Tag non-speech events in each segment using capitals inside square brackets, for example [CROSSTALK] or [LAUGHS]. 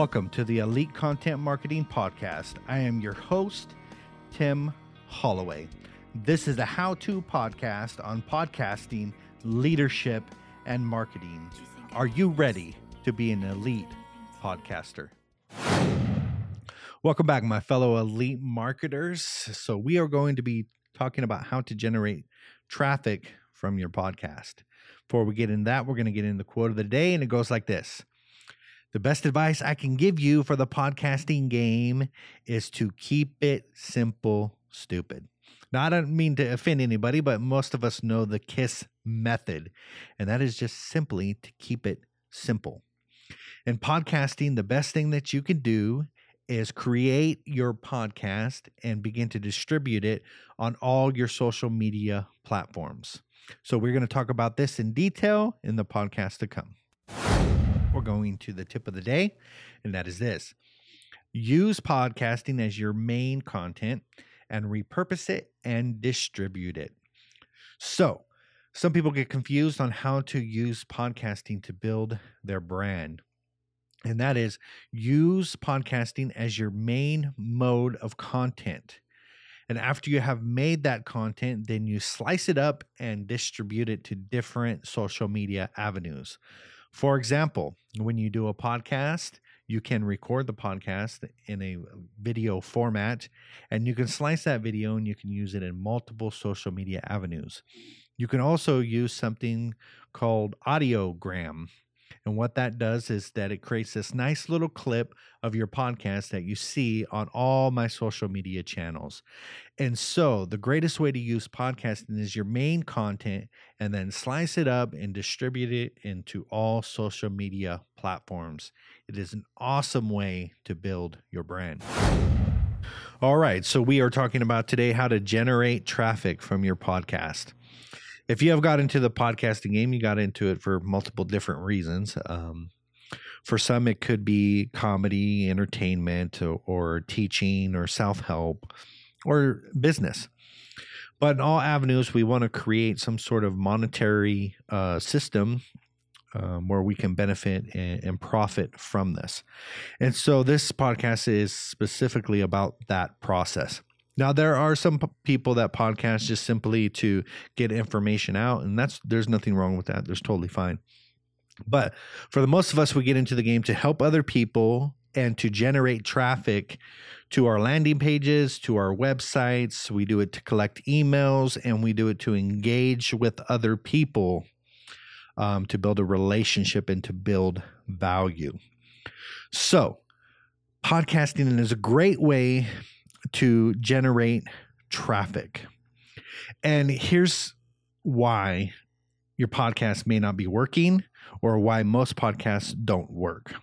Welcome to the Elite Content Marketing Podcast. I am your host, Tim Holloway. This is a how to podcast on podcasting, leadership, and marketing. Are you ready to be an elite podcaster? Welcome back, my fellow elite marketers. So, we are going to be talking about how to generate traffic from your podcast. Before we get in that, we're going to get in the quote of the day, and it goes like this The best advice I can give you for the podcasting game is to keep it simple, stupid. Now, I don't mean to offend anybody, but most of us know the KISS method, and that is just simply to keep it simple. In podcasting, the best thing that you can do is create your podcast and begin to distribute it on all your social media platforms. So, we're going to talk about this in detail in the podcast to come. We're going to the tip of the day, and that is this use podcasting as your main content and repurpose it and distribute it. So, some people get confused on how to use podcasting to build their brand. And that is use podcasting as your main mode of content. And after you have made that content, then you slice it up and distribute it to different social media avenues. For example, when you do a podcast, you can record the podcast in a uh, video format and you can slice that video and you can use it in multiple social media avenues. You can also use something called audiogram and what that does is that it creates this nice little clip of your podcast that you see on all my social media channels. And so, the greatest way to use podcasting is your main content and then slice it up and distribute it into all social media platforms. It is an awesome way to build your brand. All right, so we are talking about today how to generate traffic from your podcast if you have got into the podcasting game, you got into it for multiple different reasons. Um, for some, it could be comedy, entertainment, or, or teaching, or self help, or business. But in all avenues, we want to create some sort of monetary uh, system um, where we can benefit and, and, profit from this. And so this podcast is specifically about that process. Now there are some p- people that podcast just simply to get information out, and that's there's nothing wrong with that. There's totally fine. But for the most of us, we get into the game to help other people and to generate traffic to our landing pages, to our websites. We do it to collect emails, and we do it to engage with other people um, to build a relationship and to build value. So, podcasting is a great way to generate traffic. And here's why your podcast may not be working or why most podcasts don't work.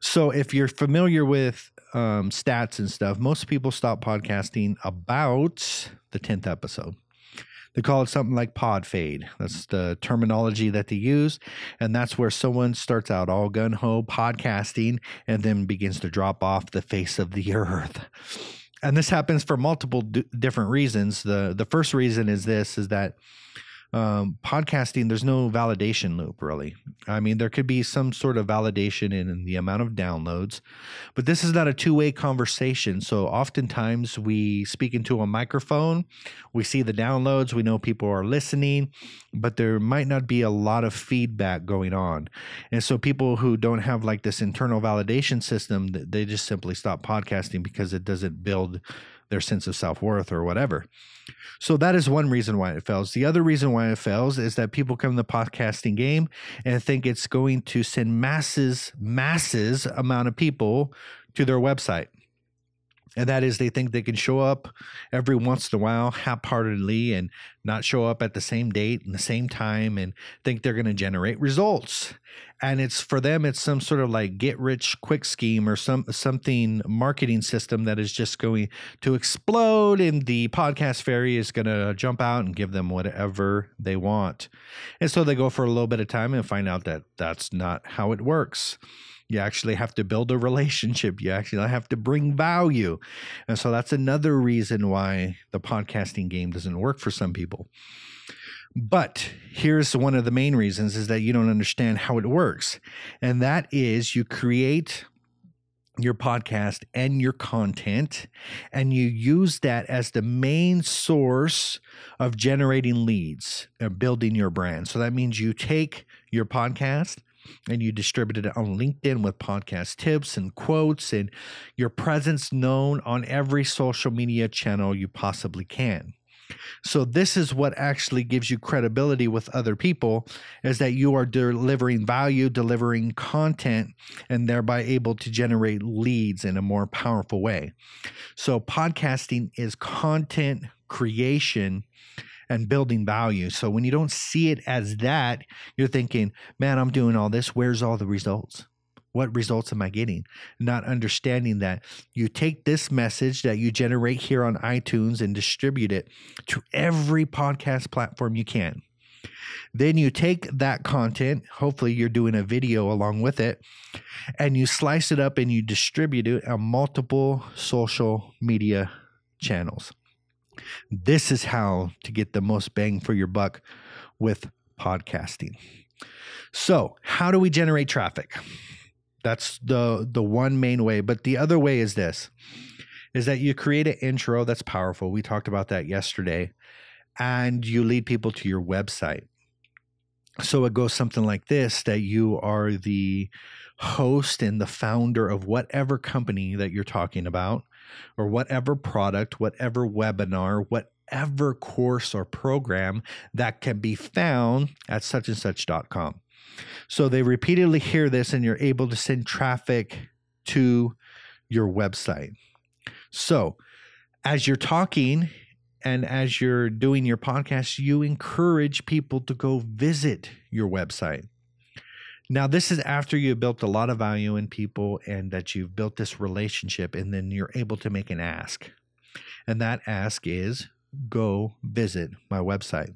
So, if you're familiar with um, stats and stuff, most people stop podcasting about the 10th episode. They call it something like pod fade. That's the terminology that they use. And that's where someone starts out all gun ho podcasting and then begins to drop off the face of the [LAUGHS] earth. And this happens for multiple d- different reasons. The the first reason is this is that um, podcasting, there's no validation loop really. I mean, there could be some sort of validation in, in the amount of downloads, but this is not a two way conversation. So oftentimes we speak into a microphone, we see the downloads, we know people are listening, but there might not be a lot of feedback going on. And so people who don't have like this internal validation system, they just simply stop podcasting because it doesn't build their sense of self worth or whatever. So that is one reason why it fails. The other reason why it fails is that people come in the podcasting game and think it's going to send masses, masses amount of people to their website and that is they think they can show up every once in a while half-heartedly and not show up at the same date and the same time and think they're going to generate results. And it's for them it's some sort of like get rich quick scheme or some something marketing system that is just going to explode and the podcast fairy is going to jump out and give them whatever they want. And so they go for a little bit of time and find out that that's not how it works you actually have to build a relationship. You actually have to bring value. And so that's another reason why the podcasting game doesn't work for some people. But here's one of the main reasons is that you don't understand how it works. And that is you create your podcast and your content and you use that as the main source of generating leads and building your brand. So that means you take your podcast and you distribute it on LinkedIn with podcast tips and quotes and your presence known on every social media channel you possibly can. So this is what actually gives you credibility with other people is that you are delivering value, delivering content and thereby able to generate leads in a more powerful way. So podcasting is content creation and building value. So when you don't see it as that, you're thinking, man, I'm doing all this. Where's all the results? What results am I getting? Not understanding that you take this message that you generate here on iTunes and distribute it to every podcast platform you can. Then you take that content, hopefully, you're doing a video along with it, and you slice it up and you distribute it on multiple social media channels. This is how to get the most bang for your buck with podcasting. So, how do we generate traffic? That's the the one main way, but the other way is this is that you create an intro that's powerful. We talked about that yesterday and you lead people to your website. So it goes something like this that you are the host and the founder of whatever company that you're talking about or whatever product, whatever webinar, whatever course or program that can be found at such and such.com. So they repeatedly hear this and you're able to send traffic to your website. So as you're talking and as you're doing your podcast, you encourage people to go visit your website. Now, this is after you've built a lot of value in people and that you've built this relationship, and then you're able to make an ask. And that ask is go visit my website.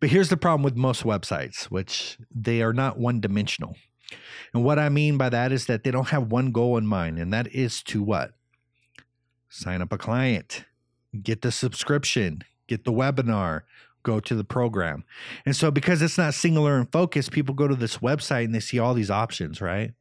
But here's the problem with most websites, which they are not one dimensional. And what I mean by that is that they don't have one goal in mind, and that is to what? Sign up a client, get the subscription, get the webinar, go to the program. And so, because it's not singular and focused, people go to this website and they see all these options, right?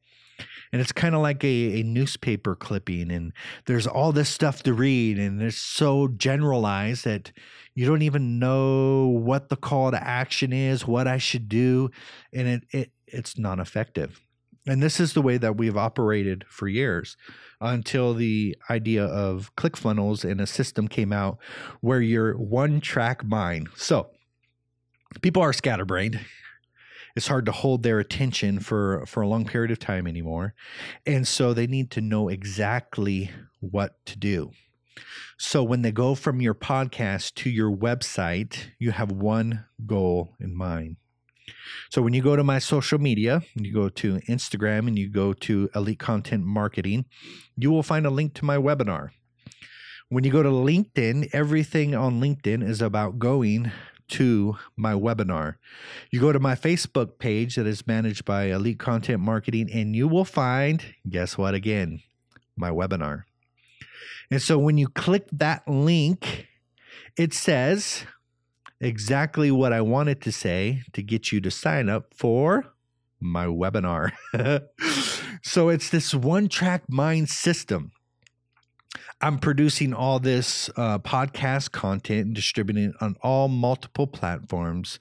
And it's kind of like a, a newspaper clipping, and there's all this stuff to read, and it's so generalized that you don't even know what the call to action is, what I should do, and it, it it's not effective. And this is the way that we've operated for years until the idea of ClickFunnels and a system came out where you're one track mind. So people are scatterbrained. It's hard to hold their attention for, for a long period of time anymore. And so they need to know exactly what to do. So when they go from your podcast to your website, you have one goal in mind. So when you go to my social media, you go to Instagram and you go to Elite Content Marketing, you will find a link to my webinar. When you go to LinkedIn, everything on LinkedIn is about going to my webinar. You go to my Facebook page that is managed by Elite Content Marketing, and you will find, guess what again? My webinar. And so when you click that link, it says exactly what I wanted to say to get you to sign up for my webinar. [LAUGHS] so it's this one track mind system. I'm producing all this uh, podcast content and distributing it on all multiple platforms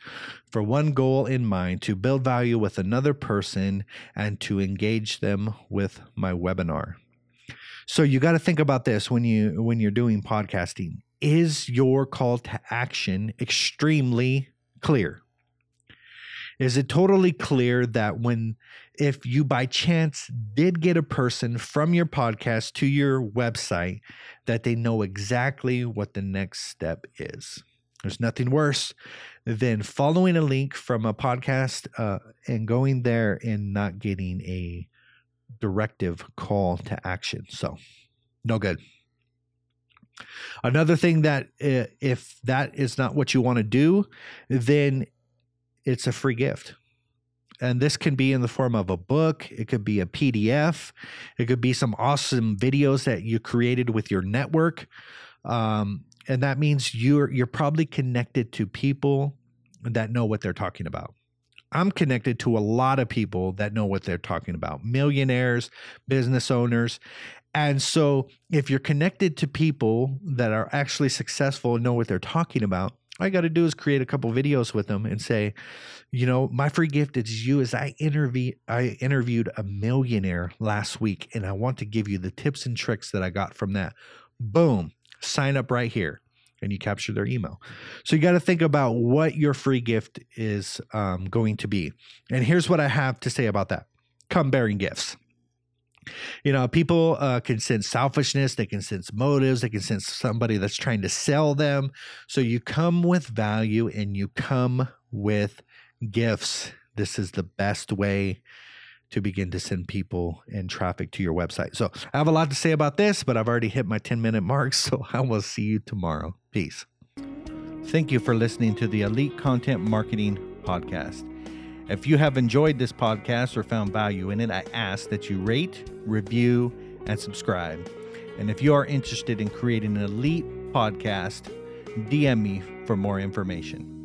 for one goal in mind to build value with another person and to engage them with my webinar. So you got to think about this when you when you're doing podcasting is your call to action extremely clear? Is it totally clear that when, if you by chance did get a person from your podcast to your website, that they know exactly what the next step is? There's nothing worse than following a link from a podcast uh, and going there and not getting a directive call to action. So, no good. Another thing that if that is not what you want to do, then it's a free gift. And this can be in the form of a book, it could be a PDF, it could be some awesome videos that you created with your network. Um, and that means you're you're probably connected to people that know what they're talking about. I'm connected to a lot of people that know what they're talking about, millionaires, business owners. And so, if you're connected to people that are actually successful and know what they're talking about, all I got to do is create a couple videos with them and say, you know, my free gift is you as I interview I interviewed a millionaire last week and I want to give you the tips and tricks that I got from that. Boom, sign up right here and you capture their email. So you got to think about what your free gift is um, going to be. And here's what I have to say about that come bearing gifts. You know, people uh, can sense selfishness, they can sense motives, they can sense somebody that's trying to sell them. So you come with value and you come with gifts. This is the best way to begin to send people and traffic to your website. So I have a lot to say about this, but I've already hit my 10 minute mark. [LAUGHS] So I will see you tomorrow. Peace. Thank you for listening to the Elite Content Marketing Podcast. If you have enjoyed this podcast or found value in it, I ask that you rate, review, and subscribe. And if you are interested in creating an elite podcast, DM me for more information.